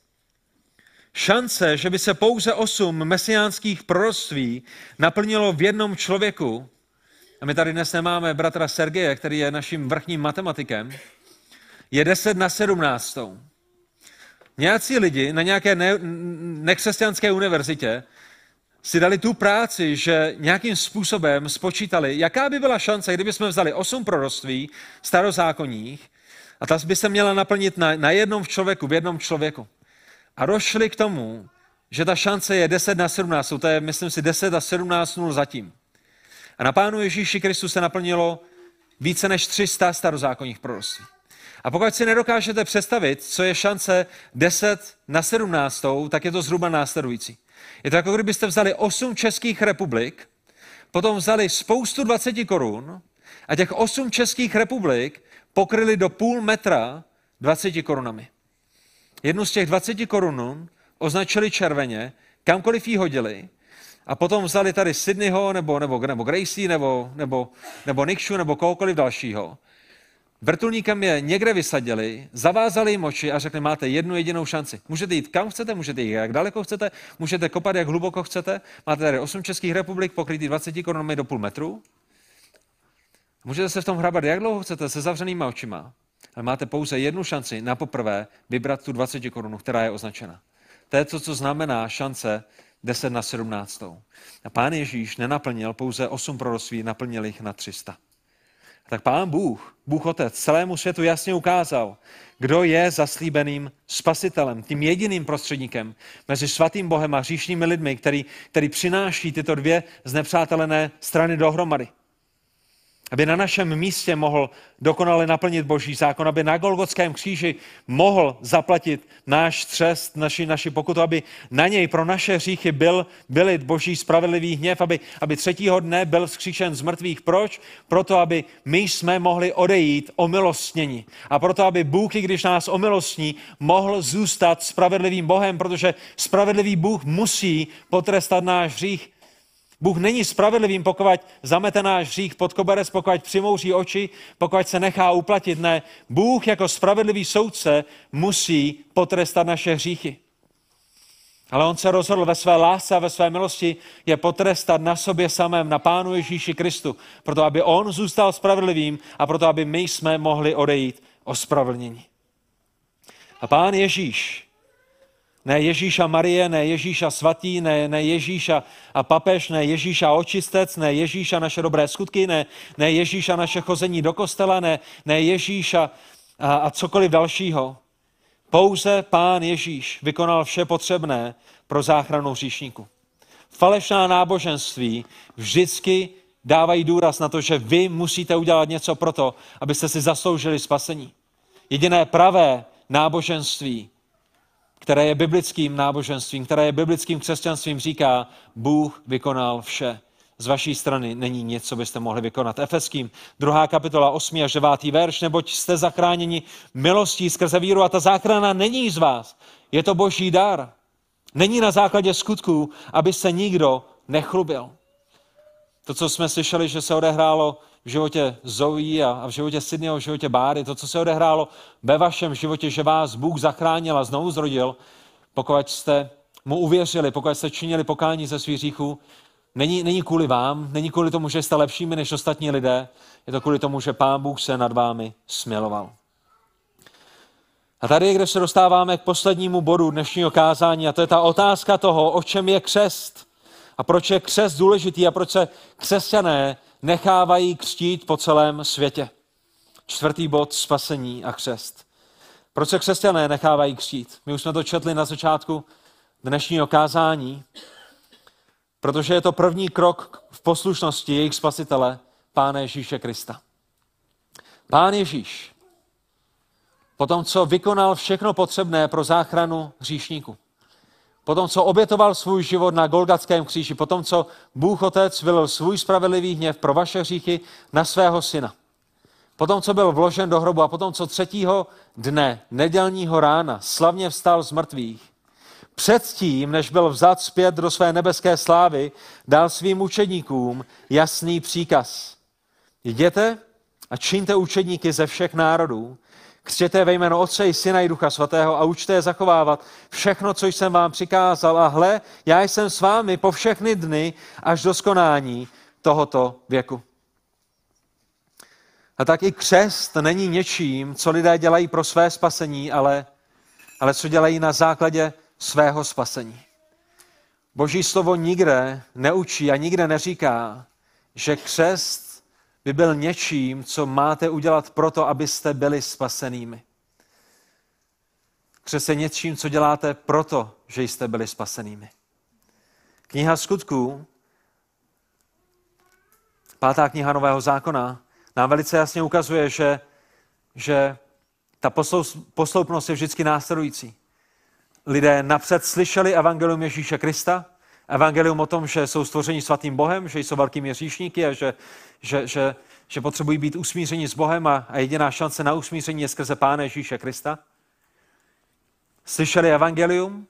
Šance, že by se pouze osm mesiánských proroctví naplnilo v jednom člověku, a my tady dnes nemáme bratra Sergeje, který je naším vrchním matematikem, je 10 na 17. Nějací lidi na nějaké ne- nekřesťanské univerzitě si dali tu práci, že nějakým způsobem spočítali, jaká by byla šance, kdyby jsme vzali osm proroctví starozákonních a ta by se měla naplnit na, na jednom člověku, v jednom člověku. A došli k tomu, že ta šance je 10 na 17, to je, myslím si, 10 a 17 nul zatím. A na Pánu Ježíši Kristu se naplnilo více než 300 starozákonních proroctví. A pokud si nedokážete představit, co je šance 10 na 17, tak je to zhruba následující. Je to jako kdybyste vzali 8 českých republik, potom vzali spoustu 20 korun a těch 8 českých republik pokryli do půl metra 20 korunami. Jednu z těch 20 korun označili červeně, kamkoliv ji hodili, a potom vzali tady Sydneyho, nebo, nebo, nebo Gracie, nebo, nebo, nebo Nikshu, nebo kohokoliv dalšího. Vrtulníkem je někde vysadili, zavázali jim oči a řekli, máte jednu jedinou šanci. Můžete jít kam chcete, můžete jít jak daleko chcete, můžete kopat jak hluboko chcete. Máte tady 8 českých republik pokrytý 20 korunami do půl metru. Můžete se v tom hrabat jak dlouho chcete, se zavřenýma očima. Ale máte pouze jednu šanci na poprvé vybrat tu 20 korunu, která je označena. To je to, co znamená šance 10 na 17. A pán Ježíš nenaplnil pouze 8 proroctví, naplnil jich na 300. A tak pán Bůh, Bůh Otec, celému světu jasně ukázal, kdo je zaslíbeným spasitelem, tím jediným prostředníkem mezi svatým Bohem a hříšnými lidmi, který, který přináší tyto dvě znepřátelené strany dohromady aby na našem místě mohl dokonale naplnit boží zákon, aby na Golgotském kříži mohl zaplatit náš třest, naši, naši pokutu, aby na něj pro naše hříchy byl, byli boží spravedlivý hněv, aby, aby třetího dne byl vzkříšen z mrtvých. Proč? Proto, aby my jsme mohli odejít omilostnění. A proto, aby Bůh, i když nás omilostní, mohl zůstat spravedlivým Bohem, protože spravedlivý Bůh musí potrestat náš hřích Bůh není spravedlivým, pokud zamete náš hřích pod koberec, pokud přimouří oči, pokud se nechá uplatit. Ne, Bůh jako spravedlivý soudce musí potrestat naše hříchy. Ale on se rozhodl ve své lásce a ve své milosti je potrestat na sobě samém, na Pánu Ježíši Kristu, proto aby on zůstal spravedlivým a proto aby my jsme mohli odejít ospravedlnění. A Pán Ježíš ne Ježíša Marie, ne Ježíša svatý, ne, ne Ježíša a papež, ne Ježíša očistec, ne Ježíša naše dobré skutky, ne, ne Ježíša naše chození do kostela, ne, ne Ježíša a, a cokoliv dalšího. Pouze Pán Ježíš vykonal vše potřebné pro záchranu hříšníku. Falešná náboženství vždycky dávají důraz na to, že vy musíte udělat něco pro to, abyste si zasloužili spasení. Jediné pravé náboženství které je biblickým náboženstvím, které je biblickým křesťanstvím, říká, Bůh vykonal vše. Z vaší strany není nic, co byste mohli vykonat. Efeským, druhá kapitola, 8. až 9. verš, neboť jste zachráněni milostí skrze víru a ta záchrana není z vás. Je to boží dar. Není na základě skutků, aby se nikdo nechlubil. To, co jsme slyšeli, že se odehrálo v životě Zoe a v životě Sydneyho, v životě Báry, to, co se odehrálo ve vašem životě, že vás Bůh zachránil a znovu zrodil, pokud jste mu uvěřili, pokud jste činili pokání ze svých hříchů, není, není kvůli vám, není kvůli tomu, že jste lepšími než ostatní lidé, je to kvůli tomu, že Pán Bůh se nad vámi smiloval. A tady je, kde se dostáváme k poslednímu bodu dnešního kázání, a to je ta otázka toho, o čem je křest. A proč je křest důležitý a proč se křesťané nechávají křtít po celém světě. Čtvrtý bod, spasení a křest. Proč se křesťané nechávají křtít? My už jsme to četli na začátku dnešního kázání, protože je to první krok v poslušnosti jejich spasitele, Pána Ježíše Krista. Pán Ježíš, po tom, co vykonal všechno potřebné pro záchranu hříšníků, Potom, co obětoval svůj život na Golgatském kříži, potom, co Bůh Otec vylil svůj spravedlivý hněv pro vaše hříchy na svého syna. Potom, co byl vložen do hrobu a potom, co třetího dne, nedělního rána, slavně vstal z mrtvých, předtím, než byl vzat zpět do své nebeské slávy, dal svým učedníkům jasný příkaz. Jděte a čiňte učedníky ze všech národů, Křtěte ve jméno Otce i Syna i Ducha Svatého a učte je zachovávat všechno, co jsem vám přikázal. A hle, já jsem s vámi po všechny dny až do skonání tohoto věku. A tak i křest není něčím, co lidé dělají pro své spasení, ale, ale co dělají na základě svého spasení. Boží slovo nikde neučí a nikde neříká, že křest by byl něčím, co máte udělat proto, abyste byli spasenými. Křest je něčím, co děláte proto, že jste byli spasenými. Kniha skutků, pátá kniha Nového zákona, nám velice jasně ukazuje, že, že ta posloupnost je vždycky následující. Lidé napřed slyšeli evangelium Ježíše Krista, evangelium o tom, že jsou stvořeni svatým Bohem, že jsou velkými říšníky a že, že, že, že potřebují být usmířeni s Bohem a, a jediná šance na usmíření je skrze Pána Ježíše Krista. Slyšeli evangelium,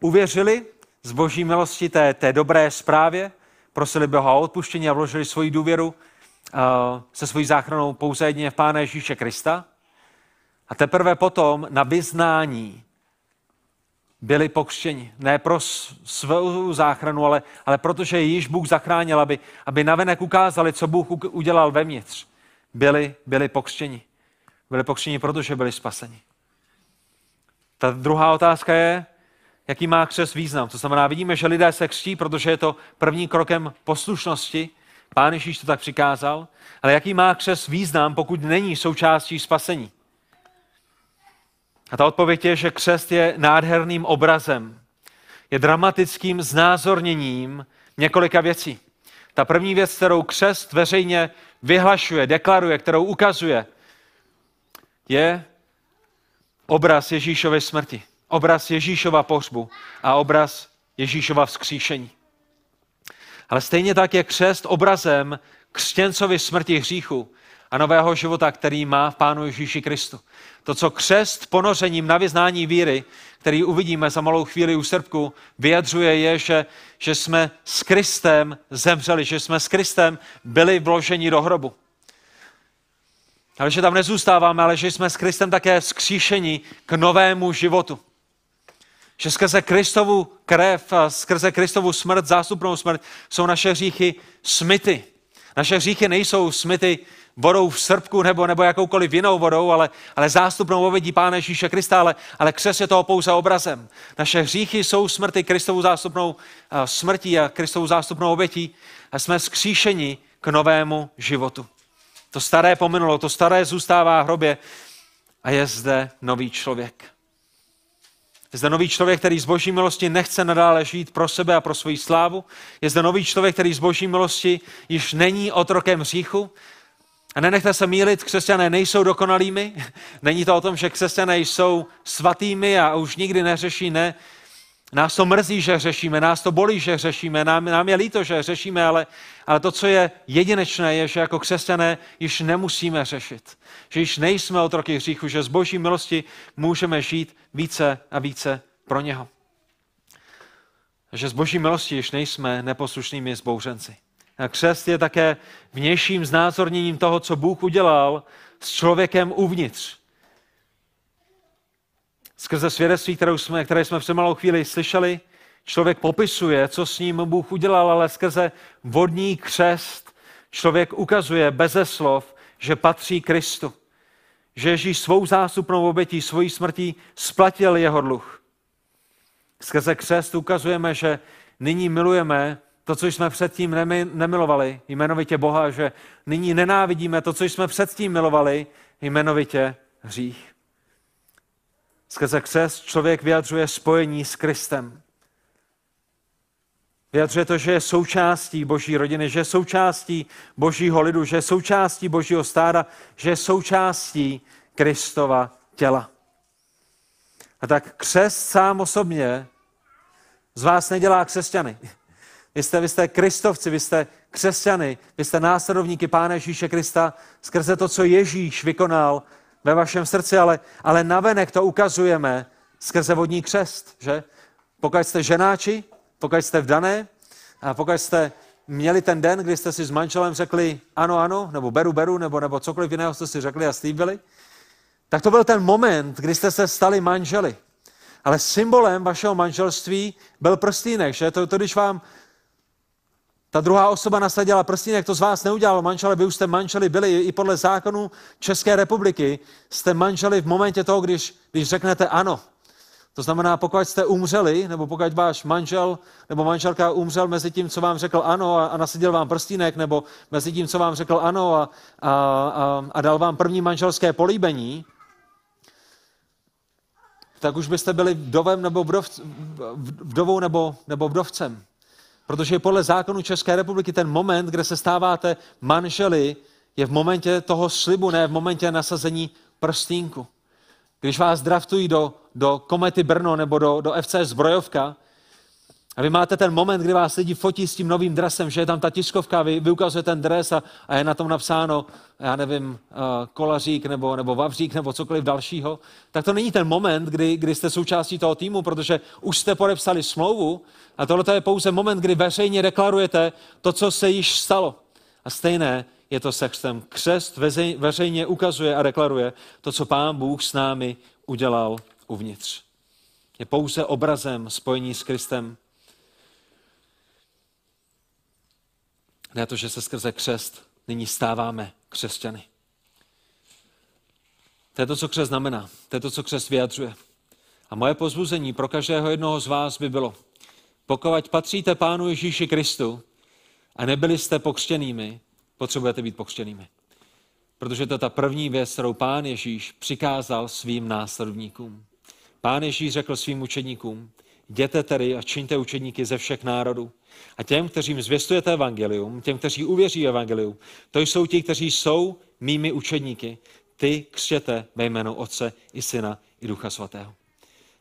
uvěřili z boží milosti té, té dobré zprávě, prosili Boha o odpuštění a vložili svoji důvěru uh, se svojí záchranou pouze jedině v Pána Ježíše Krista. A teprve potom na vyznání byli pokřtěni. Ne pro svou záchranu, ale, ale protože již Bůh zachránil, aby, aby navenek ukázali, co Bůh udělal vevnitř. Byli, byli pokřtěni. Byli pokřtěni, protože byli spaseni. Ta druhá otázka je, jaký má křes význam. To znamená, vidíme, že lidé se křtí, protože je to první krokem poslušnosti. Pán Ježíš to tak přikázal. Ale jaký má křes význam, pokud není součástí spasení? A ta odpověď je, že křest je nádherným obrazem. Je dramatickým znázorněním několika věcí. Ta první věc, kterou křest veřejně vyhlašuje, deklaruje, kterou ukazuje, je obraz Ježíšovy smrti, obraz Ježíšova pohřbu a obraz Ježíšova vzkříšení. Ale stejně tak je křest obrazem křtěncovy smrti hříchu a nového života, který má v Pánu Ježíši Kristu. To, co křest ponořením na vyznání víry, který uvidíme za malou chvíli u srpku, vyjadřuje je, že, že jsme s Kristem zemřeli, že jsme s Kristem byli vloženi do hrobu. Ale že tam nezůstáváme, ale že jsme s Kristem také skříšeni k novému životu. Že skrze Kristovu krev a skrze Kristovu smrt, zástupnou smrt, jsou naše hříchy smyty. Naše hříchy nejsou smyty vodou v srpku nebo, nebo jakoukoliv jinou vodou, ale, ale zástupnou obědí Pána Ježíše Krista, ale, ale křes je toho pouze obrazem. Naše hříchy jsou smrty Kristovou zástupnou uh, smrtí a Kristovou zástupnou obětí a jsme skříšeni k novému životu. To staré pominulo, to staré zůstává v hrobě a je zde nový člověk. Je zde nový člověk, který z boží milosti nechce nadále žít pro sebe a pro svoji slávu. Je zde nový člověk, který z boží milosti již není otrokem hříchu. A nenechte se mílit, křesťané nejsou dokonalými. Není to o tom, že křesťané jsou svatými a už nikdy neřeší, ne. Nás to mrzí, že řešíme, nás to bolí, že řešíme, nám, nám je líto, že řešíme, ale, ale to, co je jedinečné, je, že jako křesťané již nemusíme řešit. Že již nejsme otroky hříchu, že z boží milosti můžeme žít více a více pro něho. Že z boží milosti již nejsme neposlušnými zbouřenci. Křest je také vnějším znázorněním toho, co Bůh udělal s člověkem uvnitř. Skrze svědectví, které jsme, které jsme před malou chvíli slyšeli, člověk popisuje, co s ním Bůh udělal, ale skrze vodní křest člověk ukazuje beze slov, že patří Kristu. Že Ježíš svou zástupnou obětí, svojí smrtí splatil jeho dluh. Skrze křest ukazujeme, že nyní milujeme to, co jsme předtím nemilovali, jmenovitě Boha, že nyní nenávidíme to, co jsme předtím milovali, jmenovitě hřích. Skrze křest člověk vyjadřuje spojení s Kristem. Vyjadřuje to, že je součástí boží rodiny, že je součástí božího lidu, že je součástí božího stáda, že je součástí Kristova těla. A tak křest sám osobně z vás nedělá křesťany. Vy jste, vy jste kristovci, vy jste křesťany, vy jste následovníky Pána Ježíše Krista skrze to, co Ježíš vykonal ve vašem srdci, ale, ale navenek to ukazujeme skrze vodní křest, že? Pokud jste ženáči, pokud jste vdané, a pokud jste měli ten den, kdy jste si s manželem řekli ano, ano, nebo beru, beru, nebo, nebo cokoliv jiného jste si řekli a slíbili, tak to byl ten moment, kdy jste se stali manželi. Ale symbolem vašeho manželství byl prstýnek, že? To, to když vám ta druhá osoba nasadila prstínek, to z vás neudělalo manžele, vy už jste manželi byli i podle zákonu České republiky, jste manželi v momentě toho, když, když řeknete ano. To znamená, pokud jste umřeli, nebo pokud váš manžel nebo manželka umřel mezi tím, co vám řekl ano a, a nasadil vám prstínek, nebo mezi tím, co vám řekl ano a, a, a, a dal vám první manželské políbení, tak už byste byli vdovem nebo vdov, vdovou nebo, nebo vdovcem. Protože podle zákonu České republiky ten moment, kde se stáváte manželi, je v momentě toho slibu, ne v momentě nasazení prstínku. Když vás draftují do, do Komety Brno nebo do, do FC Zbrojovka, a vy máte ten moment, kdy vás lidi fotí s tím novým dresem, že je tam ta tiskovka, vy, vy ukazujete ten dres a, a je na tom napsáno, já nevím, uh, kolařík nebo, nebo vavřík nebo cokoliv dalšího, tak to není ten moment, kdy, kdy jste součástí toho týmu, protože už jste podepsali smlouvu a tohle je pouze moment, kdy veřejně deklarujete to, co se již stalo. A stejné je to se křtem. Křest veřejně ukazuje a deklaruje to, co Pán Bůh s námi udělal uvnitř. Je pouze obrazem spojení s Kristem. Ne to, že se skrze křest nyní stáváme křesťany. To je to, co křest znamená. To je to, co křest vyjadřuje. A moje pozbuzení pro každého jednoho z vás by bylo, pokud patříte Pánu Ježíši Kristu a nebyli jste pokřtěnými, potřebujete být pokřtěnými. Protože to je ta první věc, kterou Pán Ježíš přikázal svým následovníkům. Pán Ježíš řekl svým učedníkům, jděte tedy a čiňte učedníky ze všech národů. A těm, kteřím zvěstujete evangelium, těm, kteří uvěří evangelium, to jsou ti, kteří jsou mými učedníky. Ty křtěte ve jménu Otce i Syna i Ducha Svatého.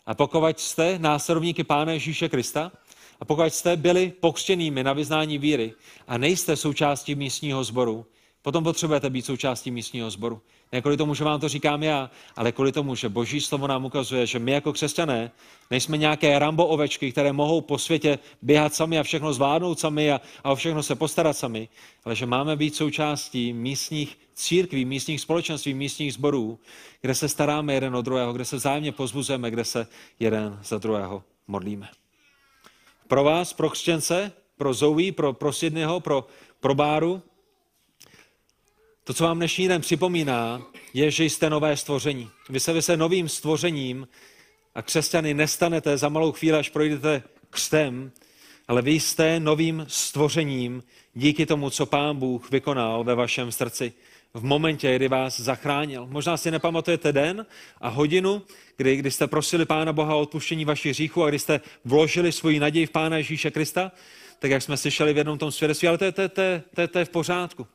A pokud jste následovníky Pána Ježíše Krista, a pokud jste byli pokřtěnými na vyznání víry a nejste součástí místního sboru, potom potřebujete být součástí místního sboru. Ne kvůli tomu, že vám to říkám já, ale kvůli tomu, že Boží slovo nám ukazuje, že my jako křesťané nejsme nějaké rambo ovečky, které mohou po světě běhat sami a všechno zvládnout sami a, a o všechno se postarat sami, ale že máme být součástí místních církví, místních společenství, místních sborů, kde se staráme jeden o druhého, kde se vzájemně pozbuzujeme, kde se jeden za druhého modlíme. Pro vás, pro křesťance, pro Zoe, pro, pro Sydneyho, pro, pro Báru, to, co vám dnešní den připomíná, je, že jste nové stvoření. Vy se, vy se novým stvořením a křesťany nestanete za malou chvíli, až projdete křtem, ale vy jste novým stvořením díky tomu, co Pán Bůh vykonal ve vašem srdci v momentě, kdy vás zachránil. Možná si nepamatujete den a hodinu, kdy, kdy jste prosili Pána Boha o odpuštění vašich hříchů a kdy jste vložili svoji naději v Pána Ježíše Krista, tak jak jsme slyšeli v jednom tom svědectví, ale to je, to, je, to, je, to je v pořádku.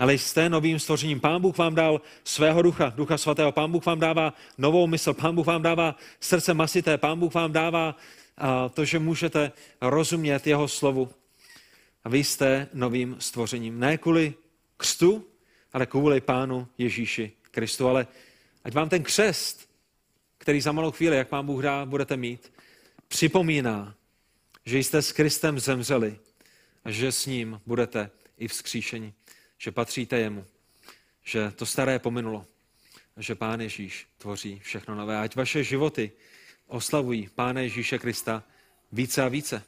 Ale jste novým stvořením. Pán Bůh vám dal svého ducha, ducha svatého. Pán Bůh vám dává novou mysl. Pán Bůh vám dává srdce masité. Pán Bůh vám dává to, že můžete rozumět jeho slovu. A vy jste novým stvořením. Ne kvůli křtu, ale kvůli Pánu Ježíši Kristu. Ale ať vám ten křest, který za malou chvíli, jak Pán Bůh dá, budete mít, připomíná, že jste s Kristem zemřeli a že s ním budete i vzkříšení. Že patříte jemu. Že to staré pominulo. Že Pán Ježíš tvoří všechno nové. Ať vaše životy oslavují Pána Ježíše Krista více a více.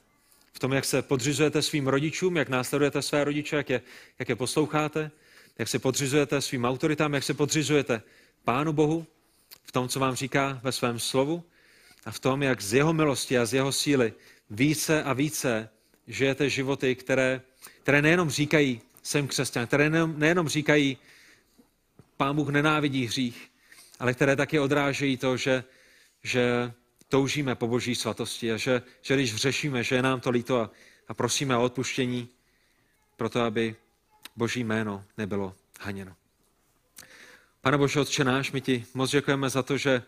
V tom, jak se podřizujete svým rodičům, jak následujete své rodiče, jak je, jak je posloucháte, jak se podřizujete svým autoritám, jak se podřizujete Pánu Bohu v tom, co vám říká ve svém slovu a v tom, jak z jeho milosti a z jeho síly více a více žijete životy, které, které nejenom říkají, jsem křesťan, které nejenom, říkají, Pán Bůh nenávidí hřích, ale které taky odrážejí to, že, že toužíme po boží svatosti a že, že když hřešíme, že je nám to líto a, a prosíme o odpuštění, proto aby Boží jméno nebylo haněno. Pane Bože, Otče náš, my ti moc děkujeme za to, že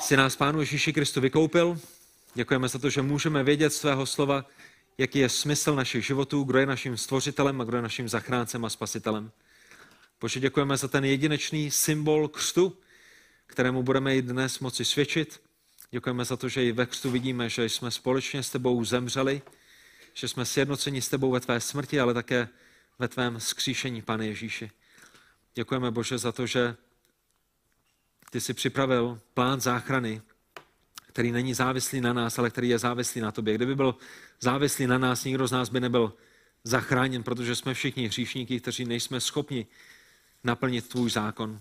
jsi nás Pánu Ježíši Kristu vykoupil. Děkujeme za to, že můžeme vědět svého slova, jaký je smysl našich životů, kdo je naším stvořitelem a kdo je naším zachráncem a spasitelem. Bože, děkujeme za ten jedinečný symbol křtu, kterému budeme i dnes moci svědčit. Děkujeme za to, že i ve křtu vidíme, že jsme společně s tebou zemřeli, že jsme sjednoceni s tebou ve tvé smrti, ale také ve tvém skříšení, pane Ježíši. Děkujeme, Bože, za to, že ty jsi připravil plán záchrany který není závislý na nás, ale který je závislý na tobě. Kdyby byl závislý na nás, nikdo z nás by nebyl zachráněn, protože jsme všichni hříšníky, kteří nejsme schopni naplnit tvůj zákon.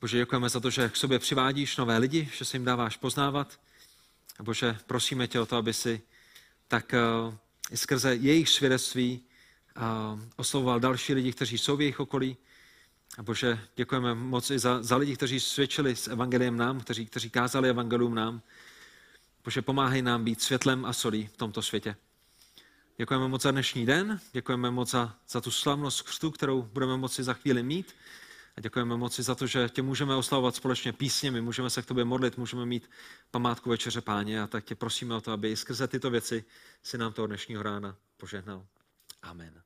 Bože, děkujeme za to, že k sobě přivádíš nové lidi, že se jim dáváš poznávat. A Bože, prosíme tě o to, aby si tak uh, skrze jejich svědectví uh, oslovoval další lidi, kteří jsou v jejich okolí. A Bože, děkujeme moc i za, za lidi, kteří svědčili s evangeliem nám, kteří, kteří kázali evangelium nám. Bože, pomáhej nám být světlem a solí v tomto světě. Děkujeme moc za dnešní den, děkujeme moc za, za tu slavnost křtu, kterou budeme moci za chvíli mít. A děkujeme moci za to, že tě můžeme oslavovat společně písněmi, můžeme se k tobě modlit, můžeme mít památku večeře páně a tak tě prosíme o to, aby i skrze tyto věci si nám toho dnešního rána požehnal. Amen.